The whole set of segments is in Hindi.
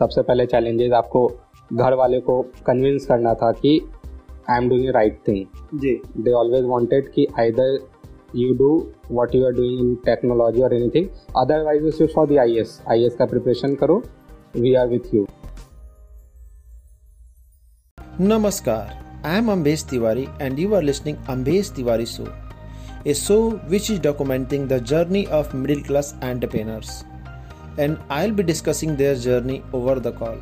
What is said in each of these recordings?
सबसे पहले चैलेंजेस आपको घर वाले को कन्विंस करना था कि I am doing right thing ji. They always wanted कि either you do what you are doing in technology और anything otherwise you for the I S I S का प्रिपरेशन करो. वी आर विथ यू नमस्कार। I am Ambesh Tiwari and you are listening Ambesh Tiwari show a show which is documenting the journey of middle class entrepreneurs And I'll be discussing their journey over the call.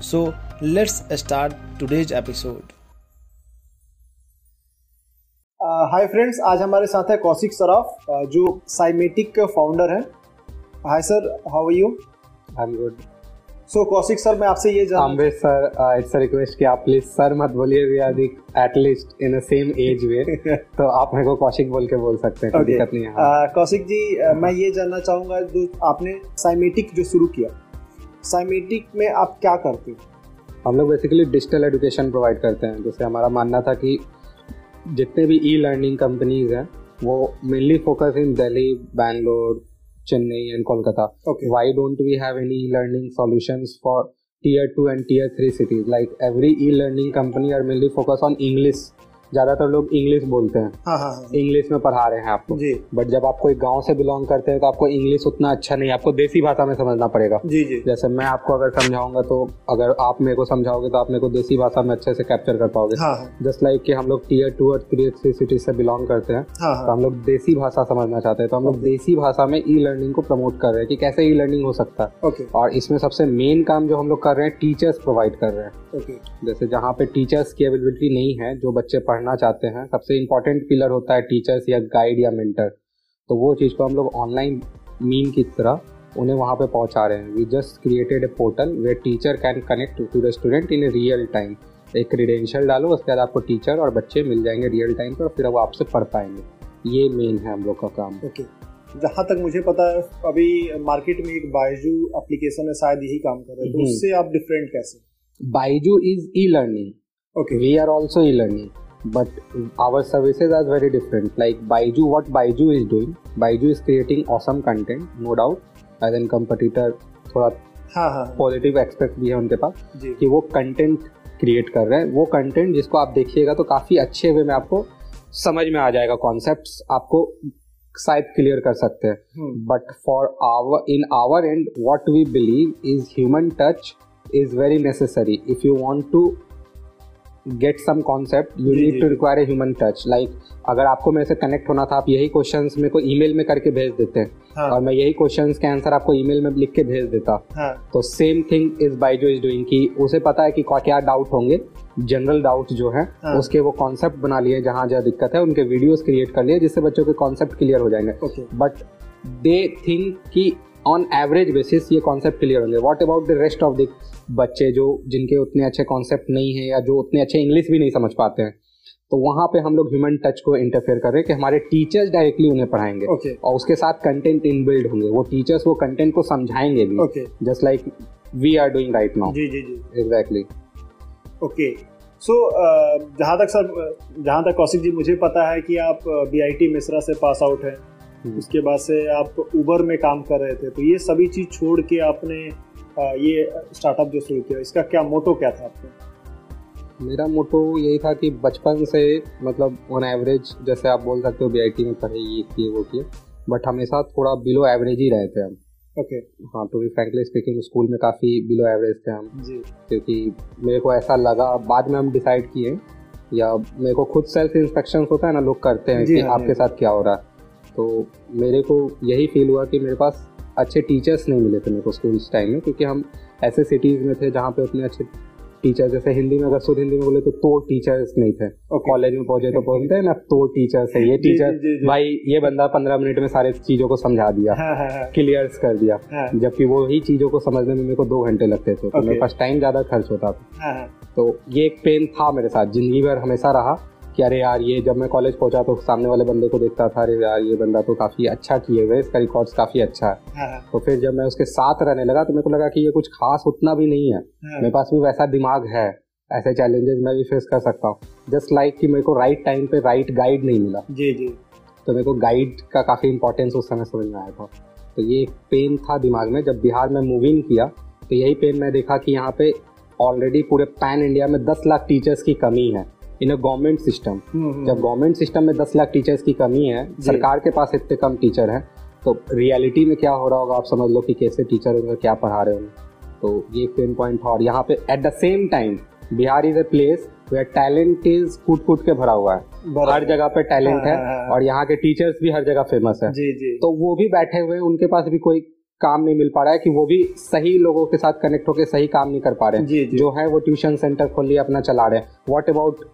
So let's start today's episode. Hi friends आज हमारे साथ है कौशिक सराफ जो साइमेटिक के फाउंडर हैं hi sir how are you I am good so Kaushik sir मैं आपसे ये अम्बेश सर इट्स रिक्वेस्ट कि आप प्लीज़ सर मत बोलिए we are at least in a same age वे तो आप मेरे को कौशिक बोल के बोल सकते हैं कोई Okay. दिक्कत नहीं है uh, कौशिक जी uh, मैं ये जानना चाहूँगा जो आपने साइमेटिक जो शुरू किया साइमेटिक में आप क्या करते हो? हम लोग बेसिकली डिजिटल एजुकेशन प्रोवाइड करते हैं। जैसे हमारा मानना था कि जितने भी ई लर्निंग कंपनीज़ हैं वो mainly focus in Delhi Bangalore Chennai and Kolkata. Okay. Why don't we have any learning solutions for tier 2 and tier 3 cities? Like every e-learning company are mainly focused on English ज़्यादातर लोग इंग्लिश बोलते हैं। हाँ हाँ हाँ। इंग्लिश में पढ़ा रहे हैं आपको जी। बट जब आप कोई गाँव से बिलोंग करते हैं तो आपको इंग्लिश उतना अच्छा नहीं आपको देसी भाषा में समझना पड़ेगा। जी जी। जैसे मैं आपको अगर समझाऊँगा तो अगर आप मेरे को समझाओगे तो आप मेरे को देसी भाषा में अच्छे से कैप्चर कर पाओगे। हाँ हाँ। जस्ट लाइक कि हम लोग टीयर टू और थ्री सिटी से बिलोंग करते हैं हाँ तो हाँ हम लोग देसी भाषा समझना चाहते हैं। तो हम लोग देसी भाषा में ई लर्निंग को प्रमोट कर रहे हैं कि कैसे ई लर्निंग हो सकता है। और इसमें सबसे मेन काम जो हम लोग कर रहे हैं टीचर्स प्रोवाइड कर रहे हैं। जैसे जहाँ पे टीचर्स की अवेलेबिलिटी नहीं है जो बच्चे पढ़ना चाहते हैं सबसे इंपॉर्टेंट पिलर होता है टीचर्स या गाइड या मेंटर तो वो चीज़ को हम लोग ऑनलाइन मीन की तरह उन्हें वहाँ पे पहुँचा रहे हैं। We just created a portal way teacher can connect to the student in real time एक क्रीडेंशियल डालो उसके बाद आपको टीचर और बच्चे मिल जाएँगे रियल टाइम पर और फिर वो आपसे पढ़ पाएँगे। ये मेन है हम लोग का काम। ओके जहाँ तक मुझे पता है अभी मार्केट में एक बायजू एप्लीकेशन है शायद यही काम कर रहे हैं। तो हम्म। उससे आप डिफरेंट कैसे? Byju is e learning okay we are also e-learning but our services are very different like baiju what baiju is doing baiju is creating awesome content no doubt as in competitor थोड़ा हाँ हाँ पॉजिटिव एक्सपेक्ट भी है उनके पास कि वो कंटेंट क्रिएट कर रहे हैं वो कंटेंट जिसको आप देखिएगा तो काफ़ी अच्छे वे में आपको समझ में आ जाएगा कॉन्सेप्ट्स आपको शायद क्लियर कर सकते हैं हम्म, but for our in our end what we believe is human touch is very necessary if you want to get some concept you ji, need ji, to ji. require a human touch. Like अगर आपको मेरे से कनेक्ट होना था आप यही क्वेश्चन मेरे को ईमेल में करके भेज देते हैं। हाँ और मैं यही क्वेश्चन के आंसर आपको ईमेल में लिख के भेज देता। हाँ। तो same thing is Byju is doing कि उसे पता है कि क्या- क्या डाउट होंगे जनरल डाउट जो है हाँ। उसके वो कॉन्सेप्ट बना लिए जहाँ जहाँ दिक्कत है उनके वीडियोस क्रिएट कर लिए जिससे बच्चों के कॉन्सेप्ट क्लियर हो जाएँगे। बट दे थिंक कि ऑन एवरेज बेसिस ये कॉन्सेप्ट क्लियर होंगे what about the rest of the बच्चे जो जिनके उतने अच्छे कॉन्सेप्ट नहीं है या जो उतने अच्छे इंग्लिश भी नहीं समझ पाते हैं? तो वहाँ पे हम लोग ह्यूमन टच को इंटरफेयर कर रहे हैं कि हमारे टीचर्स डायरेक्टली उन्हें पढ़ाएँगे। ओके और उसके साथ कंटेंट इनबिल्ड होंगे। वो टीचर्स वो कंटेंट को समझाएँगे भी। Just like we are doing right now ji ji ji. Exactly okay so जहाँ तक सर जहाँ तक कौशिक जी मुझे पता है कि आप बी आई टी मिश्रा से पास आउट हैं। उसके बाद से आप उबर में काम कर रहे थे तो ये सभी चीज़ छोड़ के आपने ये स्टार्टअप जो शुरू किया इसका क्या मोटो क्या था आपका? मेरा मोटो यही था कि बचपन से मतलब ऑन एवरेज जैसे आप बोल सकते हो बी में पढ़े ये किए वो किए बट हमेशा थोड़ा बिलो एवरेज ही रहे थे हम। Okay okay. हाँ to be frankly speaking school में काफ़ी बिलो एवरेज थे हम। जी। क्योंकि मेरे को ऐसा लगा बाद में हम डिसाइड किए या मेरे को खुद सेल्फ इंस्पेक्शन होता है ना लोग करते हैं जी कि हाँ, आपके साथ क्या हो रहा है। तो मेरे को यही फील हुआ कि मेरे पास अच्छे टीचर्स नहीं मिले थे मेरे को स्कूल टाइम में क्योंकि हम ऐसे सिटीज़ में थे जहाँ पे उतने अच्छे टीचर जैसे हिंदी में अगर शुद्ध हिंदी में बोले तो तो टीचर्स नहीं थे। ओके कॉलेज में पहुँचे तो बोलते हैं ना तो टीचर्स है। ये टीचर। भाई ये बंदा पंद्रह मिनट में सारे चीज़ों को समझा दिया हाँ हाँ हाँ। क्लियर्स कर दिया हाँ। जबकि वो ही चीज़ों को समझने में मेरे को दो घंटे लगते थे। तो. मेरे पास टाइम ज़्यादा खर्च होता था। हाँ हाँ। तो ये एक पेन था मेरे साथ ज़िंदगी भर हमेशा रहा। कि अरे यार ये जब मैं कॉलेज पहुँचा तो सामने वाले बंदे को देखता था अरे यार ये बंदा तो काफ़ी अच्छा किए हुए इसका रिकॉर्ड्स काफ़ी अच्छा है। हाँ। तो फिर जब मैं उसके साथ रहने लगा तो मेरे को लगा कि ये कुछ खास उतना भी नहीं है। हाँ। मेरे पास भी वैसा दिमाग है ऐसे चैलेंजेस मैं भी फेस कर सकता हूँ। जस्ट लाइक कि मेरे को राइट टाइम पे राइट गाइड नहीं मिला। जी जी। तो मेरे को गाइड का काफ़ी इंपॉर्टेंस उस समय समझ में आया था। तो ये एक पेन था दिमाग में जब बिहार में मूव इन किया तो यही पेन मैं देखा कि यहाँ पे ऑलरेडी पूरे पैन इंडिया में दस लाख टीचर्स की कमी है। इन अ गवर्नमेंट सिस्टम जब गवर्नमेंट सिस्टम में दस लाख टीचर्स की कमी है सरकार के पास इतने कम टीचर हैं तो रियलिटी में क्या हो रहा होगा? आप समझ लो कि कैसे टीचर होंगे क्या पढ़ा रहे होंगे। तो ये एक पेन पॉइंट था और यहाँ पे at the same time Bihar is a place where talent is कूट कूट के भरा हुआ है। हर जगह पे टैलेंट है हाँ, हाँ, हाँ। और यहाँ के टीचर्स भी हर जगह फ़ेमस है। जी जी। तो वो भी बैठे हुए हैं उनके पास भी कोई काम नहीं मिल पा रहा है कि वो भी सही लोगों के साथ कनेक्ट होकर सही काम नहीं कर पा रहे हैं। जी, है वो ट्यूशन सेंटर खोल लिया अपना चला रहे हैं। What about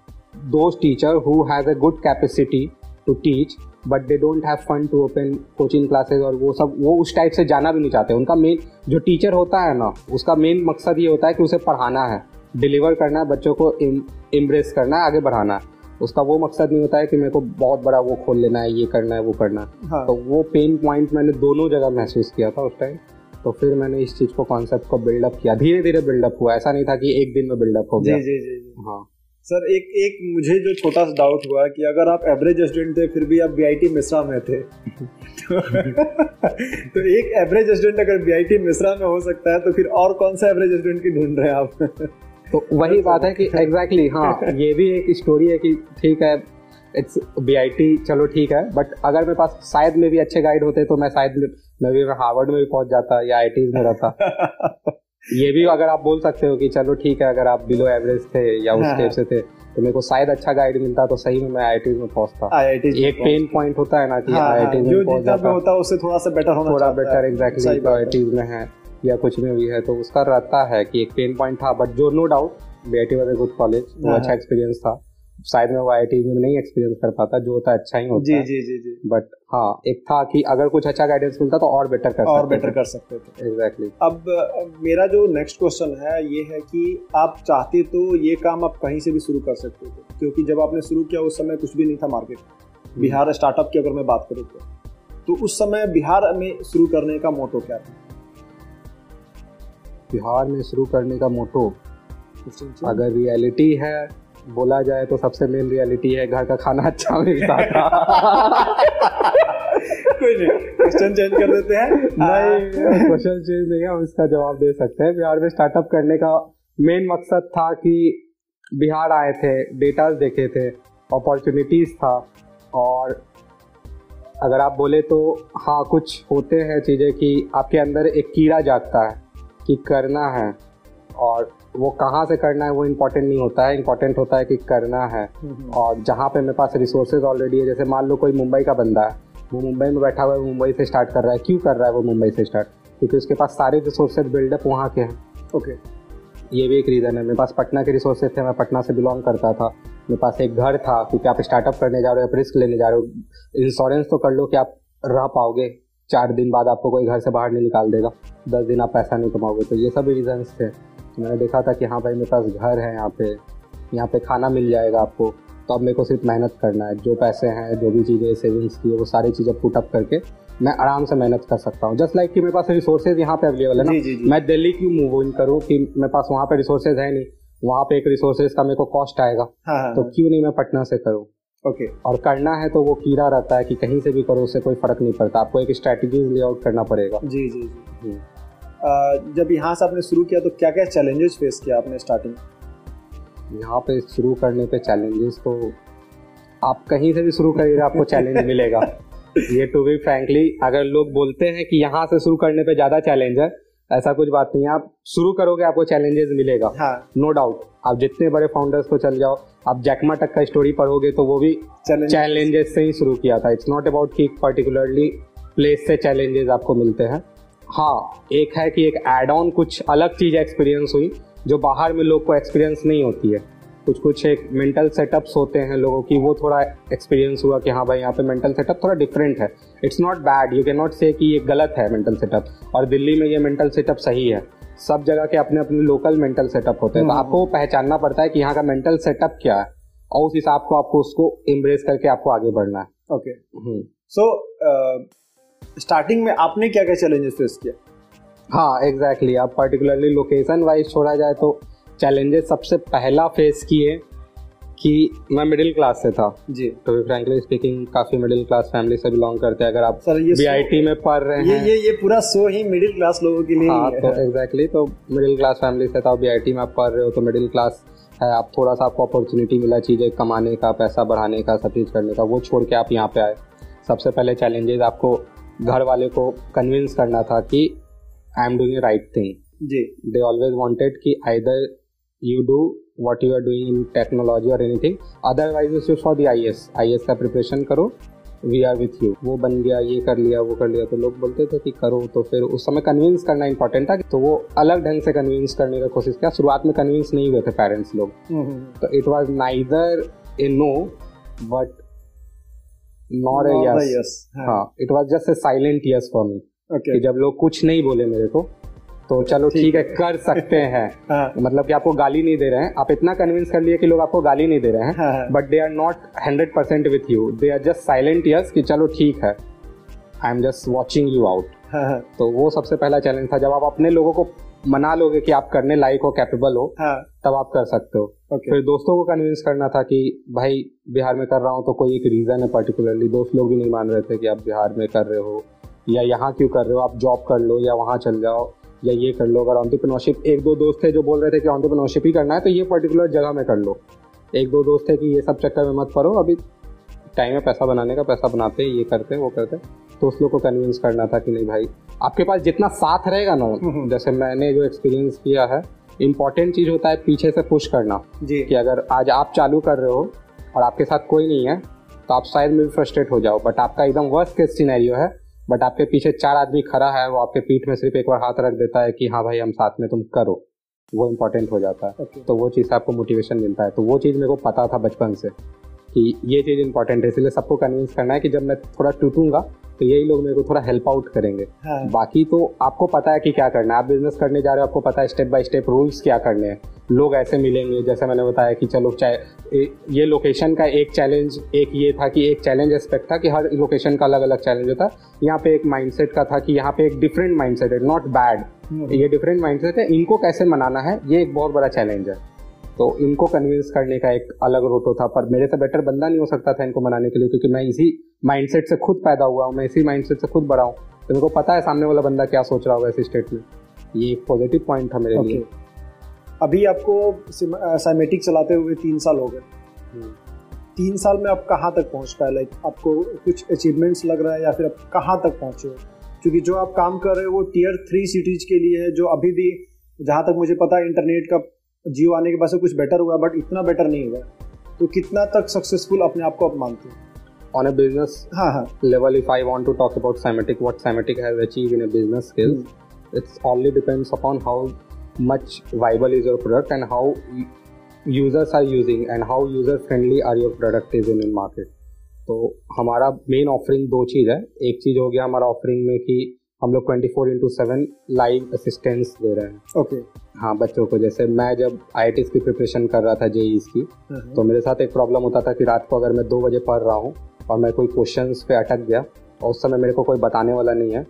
those teacher who has a good capacity to teach but they don't have fund to open coaching classes और वो सब वो उस टाइप से जाना भी नहीं चाहते। उनका मेन जो टीचर होता है ना उसका मेन मकसद ये होता है कि उसे पढ़ाना है। डिलीवर करना है बच्चों को इम्ब्रेस करना है आगे बढ़ाना है। उसका वो मकसद नहीं होता है कि मेरे को बहुत बड़ा वो खोल लेना है ये करना है वो करना है। हाँ। तो वो पेन पॉइंट मैंने दोनों जगह महसूस किया था उस टाइम तो फिर मैंने इस चीज़ को कॉन्सेप्ट को बिल्डअप किया। धीरे धीरे बिल्डअप हुआ। ऐसा नहीं था कि एक दिन में बिल्डअप हो जी गया। जी जी जी। हाँ। सर एक एक मुझे जो छोटा सा डाउट हुआ कि अगर आप एवरेज स्टूडेंट थे फिर भी आप बीआईटी मिश्रा में थे। तो, तो एक एवरेज स्टूडेंट अगर बीआईटी मिश्रा में हो सकता है तो फिर और कौन सा एवरेज स्टूडेंट की ढूंढ रहे हैं आप? तो वही बात है कि एग्जैक्टली exactly, हाँ ये भी एक स्टोरी है कि ठीक है इट्स बी चलो ठीक है बट अगर मेरे पास शायद में भी अच्छे गाइड होते तो मैं शायद में- मैं भी हार्वर्ड में भी पहुँच जाता या आई में रहता। ये भी अगर आप बोल सकते हो कि चलो ठीक है अगर आप बिलो एवरेज थे या उस टाइप से थे तो मेरे को शायद अच्छा गाइड मिलता तो सही में मैं आई में पहुँचता आईआईटी एक पेन पॉइंट होता है ना कि हाँ, आई हाँ, में पहुँच जाता। होता है उससे थोड़ा सा बेटर होना थोड़ा बेटर एग्जैक्टली तो में है या कुछ में भी है तो उसका रहता है कि एक पेन पॉइंट था बट जो no doubt B I T was good college वो हाँ, अच्छा हाँ। एक्सपीरियंस था। शायद मैं वो आई में नहीं एक्सपीरियंस कर पाता जो होता अच्छा ही होता जी जी जी जी। बट हाँ एक था कि अगर कुछ अच्छा गाइडेंस मिलता तो और बेटर कर और बेटर कर सकते थे। Exactly exactly. अब मेरा जो नेक्स्ट क्वेश्चन है ये है कि आप चाहते तो ये काम आप कहीं से भी शुरू कर सकते थे क्योंकि जब आपने शुरू किया उस समय कुछ भी नहीं था मार्केट हम्म। बिहार स्टार्टअप की अगर मैं बात करूँ तो तो उस समय बिहार में शुरू करने का मोटो क्या था? बिहार में शुरू करने का मोटो अगर रियलिटी है बोला जाए तो सबसे मेन रियलिटी है घर का खाना अच्छा मिलता था कोई नहीं क्वेश्चन चेंज कर देते हैं। नहीं। क्वेश्चन चेंज नहीं है हम इसका जवाब दे सकते हैं। बिहार में स्टार्टअप करने का मेन मकसद था कि बिहार आए थे डेटाज देखे थे अपॉर्चुनिटीज़ था। और अगर आप बोले तो हाँ कुछ होते हैं चीज़ें कि आपके अंदर एक कीड़ा जागता है कि करना है। और वो कहाँ से करना है वो इम्पोर्टेंट नहीं होता है। इम्पोर्टेंट होता है कि करना है। और जहाँ पे मेरे पास रिसोर्सेज ऑलरेडी है जैसे मान लो कोई मुंबई का बंदा है वो मुंबई में बैठा हुआ है मुंबई से स्टार्ट कर रहा है। क्यों कर रहा है वो मुंबई से स्टार्ट क्योंकि उसके पास सारे रिसोर्सेज बिल्डअप वहाँ के हैं। ओके ये भी एक रीज़न है। मेरे पास पटना के रिसोर्सेज थे मैं पटना से बिलोंग करता था। मेरे पास एक घर था क्योंकि आप स्टार्टअप करने जा रहे हो आप रिस्क लेने जा रहे हो। इंश्योरेंस तो कर लो कि आप रह पाओगे। चार दिन बाद आपको कोई घर से बाहर नहीं निकाल देगा। दस दिन आप पैसा नहीं कमाओगे। तो ये सब रीजंस थे। मैंने देखा था कि हाँ भाई मेरे पास घर है यहाँ पे यहाँ पे खाना मिल जाएगा आपको तो अब मेरे को सिर्फ़ मेहनत करना है। जो पैसे हैं जो भी चीज़ें सेविंग्स की है वो सारी चीज़ें पुट अप करके मैं आराम से मेहनत कर सकता हूँ। जस्ट लाइक कि मेरे पास रिसोर्सेज यहाँ पे अवेलेबल है ना। जी, जी, जी। मैं दिल्ली क्यों मूव इन करूँ कि मेरे पास वहाँ पे रिसोर्सेज है नहीं? वहाँ पे एक रिसोर्सेज का मेरे को कॉस्ट आएगा। हाँ हाँ तो क्यों नहीं मैं पटना से करूँ? ओके। okay. और करना है तो वो कीड़ा रहता है कि कहीं से भी करो उससे कोई फ़र्क नहीं पड़ता। आपको एक स्ट्रैटेजी लेआउट करना पड़ेगा। जी जी जी। हम्म। जब यहाँ से आपने शुरू किया तो क्या क्या चैलेंजेस फेस किया आपने स्टार्टिंग यहाँ पे शुरू करने पे चैलेंजेस तो आप कहीं से भी शुरू करिएगा आपको चैलेंज मिलेगा। ये टू बी फ्रैंकली अगर लोग बोलते हैं कि यहाँ से शुरू करने पे ज़्यादा चैलेंज है ऐसा कुछ बात नहीं है। आप शुरू करोगे आपको चैलेंजेस मिलेगा। हाँ। नो डाउट आप जितने बड़े फाउंडर्स को चल जाओ आप जैकमा टक का स्टोरी पढ़ोगे तो वो भी चैलेंजेस से ही शुरू किया था। इट्स नॉट अबाउट कि पर्टिकुलरली प्लेस से चैलेंजेस आपको मिलते हैं। हाँ एक है कि एक एड ऑन कुछ अलग चीज़ एक्सपीरियंस हुई जो बाहर में लोग को एक्सपीरियंस नहीं होती है। कुछ कुछ एक मेंटल सेटअप्स होते हैं लोगों की वो थोड़ा एक्सपीरियंस हुआ कि हाँ भाई यहाँ पे मेंटल सेटअप थोड़ा डिफरेंट है। It's not bad you can not say कि ये गलत है मेंटल सेटअप और दिल्ली में ये मेंटल सेटअप सही है। सब जगह के अपने अपने लोकल मेंटल सेटअप होते हैं। तो हम्म। आपको पहचानना पड़ता है कि यहाँ का मेंटल सेटअप क्या है। और उस हिसाब को आपको उसको इम्ब्रेस करके आपको आगे बढ़ना है। ओके हम्म। सो स्टार्टिंग में आपने क्या क्या चैलेंजेस फेस किया हाँ एग्जैक्टली exactly. अब पर्टिकुलरली लोकेशन वाइज छोड़ा जाए तो चैलेंजेस सबसे पहला फेस किए कि मैं मिडिल क्लास से था। जी। तो फ्रैंकली स्पीकिंग काफ़ी मिडिल क्लास फैमिली से बिलोंग करते हैं। अगर आप सर ये बीआईटी में पढ़ रहे हैं। ये ये ये पूरा शो ही मिडिल क्लास लोगों के लिए हाँ तो एग्जैक्टली तो मिडिल क्लास फैमिली से था बीआईटी में आप पढ़ रहे हो तो मिडिल क्लास है। आप थोड़ा सा आपको अपॉर्चुनिटी मिला चीज़ें कमाने का पैसा बढ़ाने का सब चीज़ करने का वो छोड़ के आप यहाँ पे आए। सबसे पहले चैलेंजेस आपको घर वाले को कन्विंस करना था कि I am doing right thing ji. They always wanted कि either you do what you are doing in technology or anything. Otherwise it's the I S I S का प्रिपरेशन करो. वी आर विथ यू वो बन गया ये कर लिया वो कर लिया। तो लोग बोलते थे कि करो तो फिर उस समय कन्विंस करना इंपॉर्टेंट था तो वो अलग ढंग से कन्विंस करने का कोशिश किया। शुरुआत में कन्विंस नहीं हुए थे पेरेंट्स लोग। हम्म, हम्म, तो it was neither a no but nor yes हाँ। It was just a silent yes for me कि जब लोग कुछ नहीं बोले मेरे को तो चलो ठीक है कर सकते हैं। हाँ। मतलब कि आपको गाली नहीं दे रहे हैं। आप इतना कन्विंस कर लिए कि लोग आपको गाली नहीं दे रहे हैं। But they are not hundred percent with you they are just silent yes कि चलो ठीक है। I am just watching you out तो वो सबसे पहला चैलेंज था। जब आप अपने लोगों को मना लोगे कि आप करने लायक हो कैपेबल हो हाँ। तब आप कर सकते हो। ओके फिर दोस्तों को कन्विंस करना था कि भाई बिहार में कर रहा हूँ तो कोई एक रीज़न है पर्टिकुलरली दोस्त लोग भी नहीं मान रहे थे कि आप बिहार में कर रहे हो या यहाँ क्यों कर रहे हो आप जॉब कर लो या वहाँ चल जाओ या ये कर लो। अगर ऑन्टरप्रिनोरशिप एक दो दोस्त थे जो बोल रहे थे कि ऑन्टरप्रिनोरशिप ही करना है तो ये पर्टिकुलर जगह में कर लो। एक दो दोस्त थे कि ये सब चक्कर में मत पड़ो अभी टाइम है पैसा बनाने का पैसा बनाते हैं ये करते हैं वो करते हैं। तो उस लोग को कन्विंस करना था कि नहीं भाई आपके पास जितना साथ रहेगा ना। जैसे मैंने जो एक्सपीरियंस किया है इंपॉर्टेंट चीज़ होता है पीछे से पुश करना। जी। कि अगर आज आप चालू कर रहे हो और आपके साथ कोई नहीं है तो आप शायद में भी फ्रस्ट्रेट हो जाओ। बट आपका एकदम वर्स्ट केस सिनेरियो है। बट आपके पीछे चार आदमी खड़ा है वो आपके पीठ में सिर्फ़ एक बार हाथ रख देता है कि हाँ भाई हम साथ में तुम करो। वो इम्पोर्टेंट हो जाता है। Okay. तो वो चीज़ से आपको मोटिवेशन मिलता है। तो वो चीज़ मेरे को पता था बचपन से। कि ये चीज़ इंपॉर्टेंट है इसलिए सबको कन्विंस करना है कि जब मैं थोड़ा टूटूँगा तो यही लोग मेरे को थोड़ा हेल्प आउट करेंगे। हाँ। बाकी तो आपको पता है कि क्या करना है। आप बिज़नेस करने जा रहे हो आपको पता है स्टेप बाय स्टेप रूल्स क्या करने हैं। लोग ऐसे मिलेंगे जैसे मैंने बताया कि चलो चाहे ये लोकेशन का एक चैलेंज एक ये था कि एक चैलेंज एस्पेक्ट था कि हर लोकेशन का अलग अलग चैलेंज होता। है यहाँ पे एक माइंडसेट का था कि यहाँ पे एक डिफरेंट माइंडसेट है नॉट बैड हम्म, ये डिफरेंट माइंडसेट है इनको कैसे मनाना है ये एक बहुत बड़ा चैलेंज है। तो इनको कन्विंस करने का एक अलग रोटो था पर मेरे से बेटर बंदा नहीं हो सकता था इनको मनाने के लिए क्योंकि मैं इसी माइंडसेट से खुद पैदा हुआ हूँ मैं इसी माइंडसेट से खुद बड़ा हूँ। तो मेरे को पता है सामने वाला बंदा क्या सोच रहा होगा इस स्टेट में। ये एक पॉजिटिव पॉइंट था मेरे ओके लिए अभी आपको साइमेटिक चलाते हुए तीन साल हो गए। हम्म। तीन साल में आप कहाँ तक पहुँच पाए? लाइक आपको कुछ अचीवमेंट्स लग रहा है या फिर आप कहाँ तक पहुँचे हो? क्योंकि जो आप काम कर रहे हो वो टीयर थ्री सिटीज़ के लिए है जो अभी भी जहाँ तक मुझे पता है इंटरनेट का जियो आने के बाद से कुछ बेटर हुआ बट इतना बेटर नहीं हुआ तो कितना तक सक्सेसफुल अपने आप को आप मानते हैं on a business हाँ हाँ level if i want to talk about cymatic what cymatic has achieved in a business skills it's only depends upon how much viable is your product and how users are using and how user friendly are your product is in in market तो हमारा मेन ऑफरिंग दो चीज़ है एक चीज़ हो गया हमारा ऑफरिंग में कि हम लोग twenty four into seven live assistance दे रहे हैं। Okay okay. हाँ बच्चों को जैसे मैं जब आई की प्रिपरेशन कर रहा था जेई की तो मेरे साथ एक प्रॉब्लम होता था कि रात को अगर मैं दो बजे पढ़ रहा हूँ और मैं कोई क्वेश्चन पे अटक गया और उस समय मेरे को कोई बताने वाला नहीं है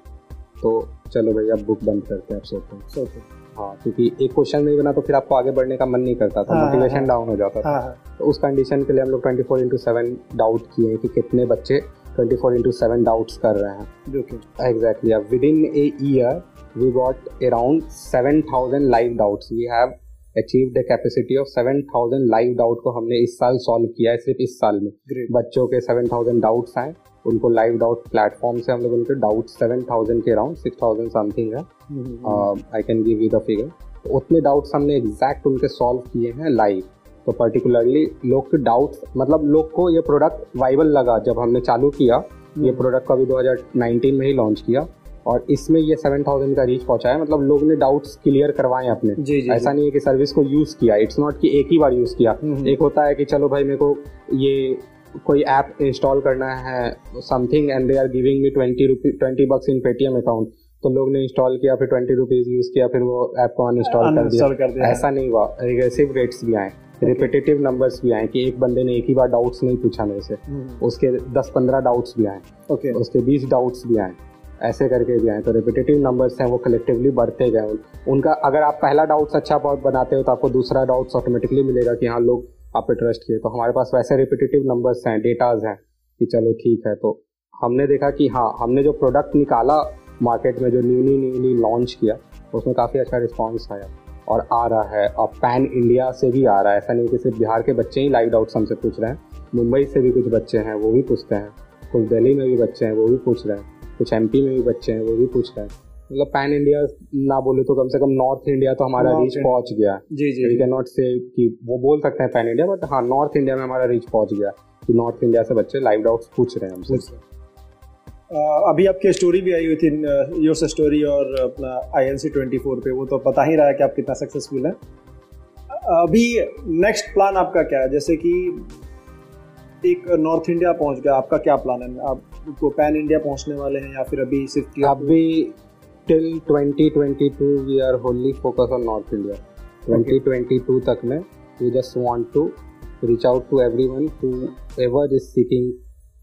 तो चलो भाई अब बुक बंद करते हैं अब सोते हैं। सोते हाँ। क्योंकि एक क्वेश्चन नहीं बना तो फिर आपको आगे बढ़ने का मन नहीं करता था हाँ, हाँ, मोटिवेशन हाँ। डाउन हो जाता था। हाँ हाँ। तो उस कंडीशन के लिए हम लोग twenty four into seven doubt किए हैं कि कितने बच्चे twenty four into seven doubts कर रहे हैं। जो कि Exactly. Yeah. Within a year, we got around 7,000 live doubts. We have achieved a capacity of 7,000 live doubt को हमने इस साल सॉल्व किया है सिर्फ़ इस साल में। ग्रेट बच्चों के 7,000 डाउट्स आए उनको लाइव डाउट प्लेटफॉर्म से हम लोग उनके डाउट 7,000 के अराउंड 6,000 समथिंग है। I can give you the figure उतने डाउट्स हमने एग्जैक्ट उनके सॉल्व किए हैं लाइव तो पर्टिकुलरली लोग के डाउट्स मतलब लोग को ये प्रोडक्ट वाइबल लगा जब हमने चालू किया। ये प्रोडक्ट को अभी 2019 में ही लॉन्च किया और इसमें ये 7000 का रीच पहुँचा है। मतलब लोग ने डाउट्स क्लियर करवाए अपने। जी जी ऐसा नहीं है कि सर्विस को यूज़ किया। इट्स नॉट कि एक ही बार यूज़ किया। हम्म। एक होता है कि चलो भाई मेरे को ये कोई ऐप इंस्टॉल करना है something and they are giving me twenty rupee twenty bucks in Paytm account तो लोग ने इंस्टॉल किया फिर ट्वेंटी रुपीज़ यूज़ किया फिर वो ऐप को अनइंस्टॉल कर दिया। कर दिया। ऐसा नहीं हुआ। रिग्रेसिव रेट्स भी आए। रिपीटेटिव नंबर्स भी आए कि एक बंदे ने एक ही बार डाउट्स नहीं पूछा मेरे से। उसके दस पंद्रह डाउट्स भी आए। ओके उसके बीस डाउट्स भी आए। ऐसे करके भी आए। तो रिपीटेटिव नंबर्स हैं वो कलेक्टिवली बढ़ते गए। उनका अगर आप पहला डाउट्स अच्छा बहुत बनाते हो तो आपको दूसरा डाउट्स ऑटोमेटिकली मिलेगा कि हाँ लोग आप पे ट्रस्ट किए। तो हमारे पास वैसे रिपीटेटिव नंबर्स हैं डेटाज हैं कि चलो ठीक है। तो हमने देखा कि हाँ हमने जो प्रोडक्ट निकाला मार्केट में जो न्यूली न्यूली लॉन्च किया उसमें काफ़ी अच्छा रिस्पॉन्स आया। और आ रहा है। और पैन इंडिया से भी आ रहा है। ऐसा नहीं कि सिर्फ़ बिहार के बच्चे ही लाइव डाउट्स हमसे पूछ रहे हैं। मुंबई से भी कुछ बच्चे हैं वो भी पूछते हैं। कुछ दिल्ली में भी बच्चे हैं वो भी पूछ रहे हैं। कुछ एमपी में भी बच्चे हैं वो भी पूछ रहे हैं। मतलब पैन इंडिया ना बोले तो कम से कम नॉर्थ इंडिया तो हमारा रीच पहुँच गया। जी जी वी कैन नॉट से कि वो बोल सकते हैं पैन इंडिया बट हाँ नॉर्थ इंडिया में हमारा रीच पहुँच गया। कि नॉर्थ इंडिया से बच्चे लाइव डाउट्स पूछ रहे हैं हमसे। अभी आपकी स्टोरी भी आई हुई थी योर स्टोरी और अपना I N C twenty four पे वो तो पता ही रहा है कि आप कितना सक्सेसफुल है। अभी नेक्स्ट प्लान आपका क्या है? जैसे कि एक नॉर्थ इंडिया पहुँच गया आपका क्या प्लान है? आपको पैन इंडिया पहुँचने वाले हैं या फिर अभी सिर्फ़ अभी till 2022 we are only focus on north India 2022 तक में we just want to reach out to everyone who ever is seeking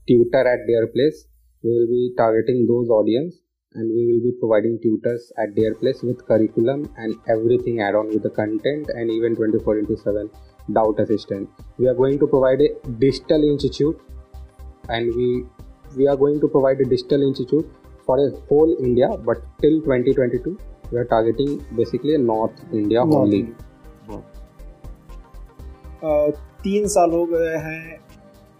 tutor at their place. we will be targeting those audience and we will be providing tutors at their place with curriculum and everything add on with the content and even 24 into 7 doubt assistant we are going to provide a digital institute and we we are going to provide a digital institute for a whole india but till 2022 we are targeting basically a north india north only uh, तीन साल हो गए हैं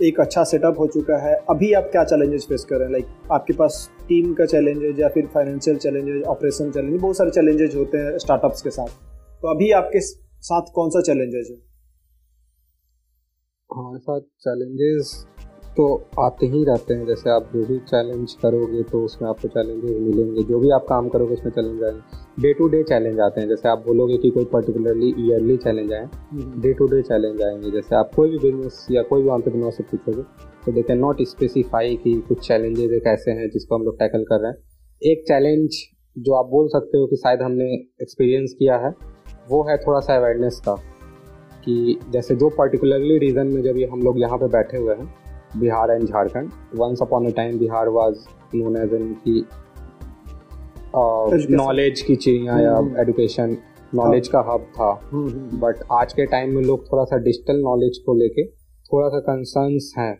एक अच्छा सेटअप हो चुका है। अभी आप क्या चैलेंजेस फेस कर रहे हैं? लाइक आपके पास टीम का चैलेंजेज या फिर फाइनेंशियल चैलेंजेज ऑपरेशन चैलेंज बहुत सारे चैलेंजेज होते हैं स्टार्टअप्स के साथ। तो अभी आपके साथ कौन सा चैलेंजेज है हमारे साथ चैलेंजेस तो आते ही रहते हैं। जैसे आप जो भी चैलेंज करोगे तो उसमें आपको चैलेंजेस मिलेंगे। जो भी आप काम करोगे उसमें चैलेंज आएँगे। डे टू डे चैलेंज आते हैं। जैसे आप बोलोगे कि कोई पर्टिकुलरली ईयरली चैलेंज आए डे टू डे चैलेंज आएँगे। जैसे आप कोई भी बिज़नेस या कोई भी ऑन्टरप्रेन्योर से पूछोगे तो दे कैन नॉट स्पेसिफाई कि कुछ चैलेंजेज एक ऐसे हैं जिसको हम लोग टैकल कर रहे हैं। एक चैलेंज जो आप बोल सकते हो कि शायद हमने एक्सपीरियंस किया है वो है थोड़ा सा अवेयरनेस का कि जैसे जो पर्टिकुलरली रीज़न में जब ये हम लोग यहाँ पे बैठे हुए हैं Bihar and Jharkhand once upon a time Bihar was known as an की नॉलेज की चिड़िया या एजुकेशन हम्म। नॉलेज का हब था. बट हम्म, हम्म, आज के टाइम में लोग थोड़ा सा डिजिटल नॉलेज को लेके थोड़ा सा कंसर्न्स हैं.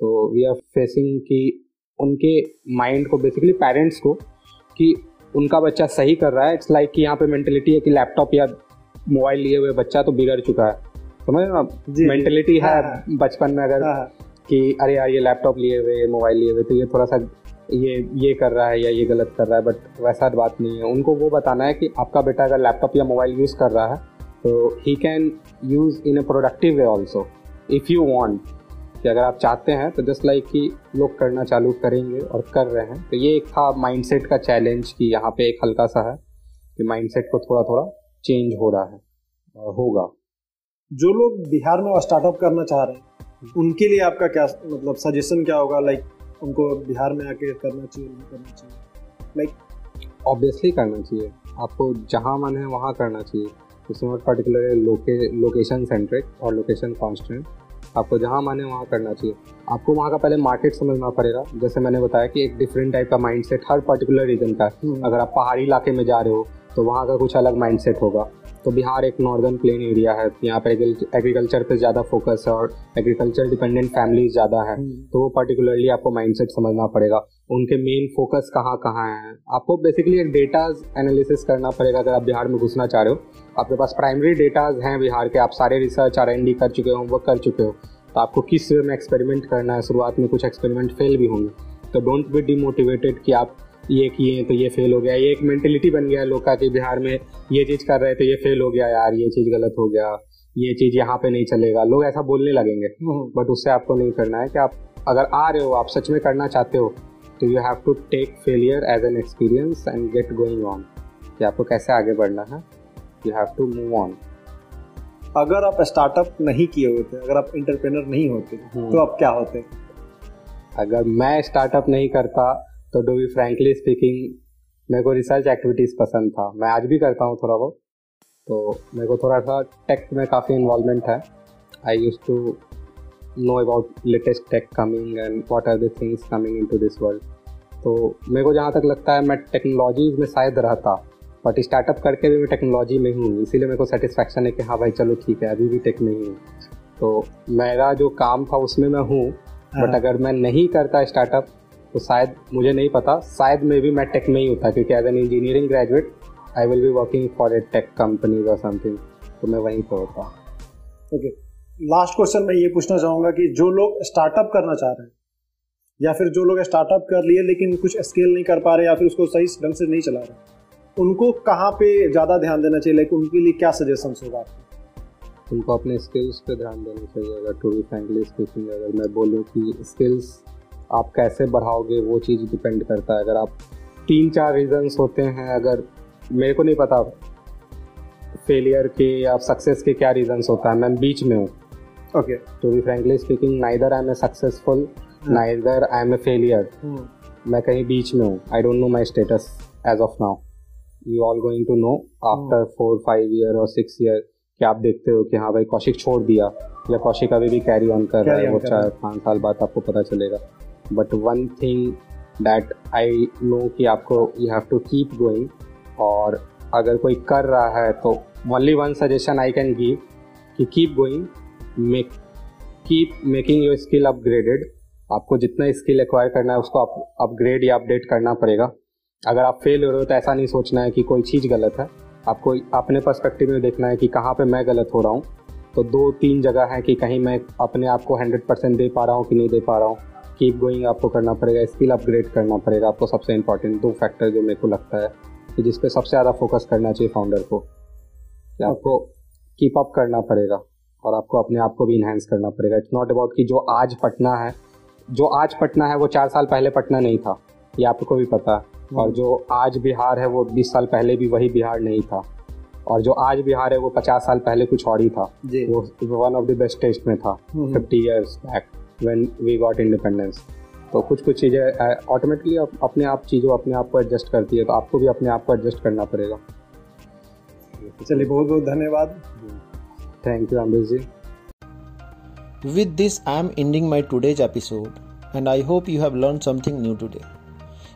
तो वी आर फेसिंग कि उनके माइंड को बेसिकली पेरेंट्स को कि उनका बच्चा सही कर रहा है. इट्स लाइक like कि यहाँ पे मेंटेलिटी है कि लैपटॉप या मोबाइल लिए हुए बच्चा तो बिगड़ चुका है. समझ ना? मेंटेलिटी है हाँ, हाँ। बचपन में अगर हाँ, कि अरे यार, ये लैपटॉप लिए हुए, ये मोबाइल लिए हुए तो ये थोड़ा सा ये ये कर रहा है या ये गलत कर रहा है बट वैसा बात नहीं है। उनको वो बताना है कि आपका बेटा अगर लैपटॉप या मोबाइल यूज़ कर रहा है तो he can use in a productive way also if you want कि अगर आप चाहते हैं तो जस्ट लाइक कि लोग करना चालू करेंगे और कर रहे हैं तो ये एक था माइंडसेट का चैलेंज कि यहाँ पे एक हल्का सा है कि माइंडसेट को थोड़ा थोड़ा चेंज हो रहा है, होगा। जो लोग बिहार में स्टार्टअप करना चाह रहे हैं उनके लिए आपका क्या मतलब सजेशन क्या होगा? लाइक उनको बिहार में आके करना चाहिए नहीं करना चाहिए? लाइक ऑब्वियसली करना चाहिए। आपको जहाँ मन है वहाँ करना चाहिए। इट्स नॉट पर्टिकुलर लोके लोकेशन सेंट्रिक और लोकेशन कॉन्स्टेंट आपको जहाँ मन है वहाँ करना चाहिए। आपको वहाँ का पहले मार्केट समझना पड़ेगा। जैसे मैंने बताया कि एक डिफरेंट टाइप का माइंडसेट हर पर्टिकुलर रीजन का है। हम्म। अगर आप पहाड़ी इलाके में जा रहे हो तो वहाँ का कुछ अलग माइंडसेट होगा। तो बिहार एक नॉर्दर्न प्लेन एरिया है यहाँ पे एग्रीकल्चर पे ज़्यादा फोकस है और एग्रीकल्चर डिपेंडेंट फैमिलीज़ ज़्यादा है। तो वो पर्टिकुलरली आपको माइंडसेट समझना पड़ेगा। उनके मेन फोकस कहाँ कहाँ है? आपको बेसिकली एक डेटाज एनालिसिस करना पड़ेगा अगर आप बिहार में घुसना चाह रहे हो। आपके पास प्राइमरी डेटाज हैं बिहार के आप सारे रिसर्च आर एन डी कर चुके हो वर्क कर चुके हो। तो आपको किस वे में एक्सपेरिमेंट करना है? शुरुआत में कुछ एक्सपेरिमेंट फेल भी होंगे। तो डोंट बी डिमोटिवेटेड कि आप ये किए तो ये फेल हो गया। ये एक मेंटेलिटी बन गया लोग का कि बिहार में। ये चीज़ कर रहे तो ये फेल हो गया यार ये चीज़ गलत हो गया। ये चीज़ यहाँ पे नहीं चलेगा। लोग ऐसा बोलने लगेंगे। But hmm. उससे आपको नहीं करना है कि आप अगर आ रहे हो आप सच में करना चाहते हो तो you have to take failure as an experience and get going on कि आपको कैसे आगे बढ़ना है you have to move on अगर आप स्टार्टअप नहीं किए होते अगर आप इंटरप्रेनर नहीं होते हम्म। तो आप क्या होते? अगर मैं स्टार्टअप नहीं करता तो डू बी फ्रेंकली स्पीकिंग मेरे को रिसर्च एक्टिविटीज़ पसंद था। मैं आज भी करता हूँ थोड़ा बहुत। तो मेरे को थोड़ा सा टेक में काफ़ी इन्वॉल्वमेंट है। I use to know about latest tech coming and what are the things coming in to this world तो मेरे को जहाँ तक लगता है मैं टेक्नोलॉजी में शायद रहता। बट स्टार्टअप करके भी मैं टेक्नोलॉजी में ही। हूँ इसीलिए मेरे को सेटिस्फैक्शन है कि हाँ भाई चलो ठीक है अभी भी टेक में ही हूँ। तो मेरा जो काम था उसमें मैं हूँ। बट हाँ। अगर मैं नहीं करता स्टार्टअप तो शायद मुझे नहीं पता। शायद मे भी मैं टेक में ही होता क्योंकि as an engineering graduate I will be working for a tech company और समथिंग तो मैं वहीं पर होता ओके लास्ट क्वेश्चन मैं ये पूछना चाहूँगा कि जो लोग स्टार्टअप करना चाह रहे हैं या फिर जो लोग स्टार्टअप कर लिए लेकिन कुछ स्केल नहीं कर पा रहे या फिर उसको सही ढंग से नहीं चला रहे उनको कहाँ पे ज़्यादा ध्यान देना चाहिए? लाइक उनके लिए क्या सजेशन होगा आपको? उनको अपने स्किल्स पे ध्यान देना चाहिए अगर टू बी फ्रेंकली स्पीकिंग अगर मैं बोलूँ कि स्किल्स आप कैसे बढ़ाओगे वो चीज़ डिपेंड करता है। अगर आप तीन चार रीजंस होते हैं अगर मेरे को नहीं पता फेलियर के या सक्सेस के क्या रीजंस होता है मैं बीच में हूँ। Okay to be frankly speaking neither I am a successful neither I am a failure मैं कहीं बीच में हूँ। I don't know my status as of now you all going to know after four five year और सिक्स ईयर कि आप देखते हो कि हाँ भाई कौशिक छोड़ दिया या कौशिक अभी भी कैरी ऑन कर रहा है वो चार पाँच साल बाद आपको पता चलेगा। But one thing that I know कि आपको you have to keep going और अगर कोई कर रहा है तो only one suggestion I can give कि keep going make keep making your skill upgraded आपको जितना स्किल एक्वायर करना है उसको आप अपग्रेड या अपडेट करना पड़ेगा। अगर आप फेल हो रहे हो तो ऐसा नहीं सोचना है कि कोई चीज़ गलत है। आपको अपने पर्सपेक्टिव में देखना है कि कहाँ पे मैं गलत हो रहा हूँ। तो दो तीन जगह है कि कहीं मैं अपने आप को हंड्रेड परसेंट दे पा रहा हूँ कि नहीं दे पा रहा हूँ। कीप गोइंग आपको करना पड़ेगा स्किल अपग्रेड करना पड़ेगा आपको सबसे इंपॉर्टेंट दो फैक्टर जो मेरे को लगता है कि जिस पे सबसे ज़्यादा फोकस करना चाहिए फाउंडर को कि आपको कीप अप करना पड़ेगा और आपको अपने आप को भी इन्हेंस करना पड़ेगा। इट्स नॉट अबाउट कि जो आज पटना है जो आज पटना है वो चार साल पहले पटना नहीं था ये आपको भी पता है। और जो आज बिहार है वो बीस साल पहले भी वही बिहार नहीं था। और जो आज बिहार है वो पचास साल पहले कुछ और ही था। वो one of the best test में था हम्म। Fifty years back when we got independence तो कुछ कुछ चीज़ें ऑटोमेटिकली अपने आप चीज़ों अपने आप को एडजस्ट करती है तो आपको भी अपने आप को एडजस्ट करना पड़ेगा। चलिए बहुत बहुत धन्यवाद। Thank you Amrish ji with this I am ending my today's episode and I hope you have learn something new today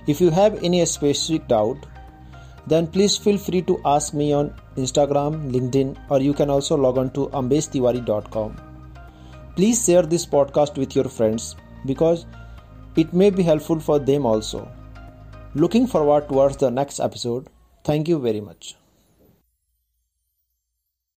if you have any specific doubt then please feel free to ask me on Instagram LinkedIn और you can also log on to Ambesh Tiwari dot com Please share this podcast with your friends because it may be helpful for them also. Looking forward towards the next episode. Thank you very much.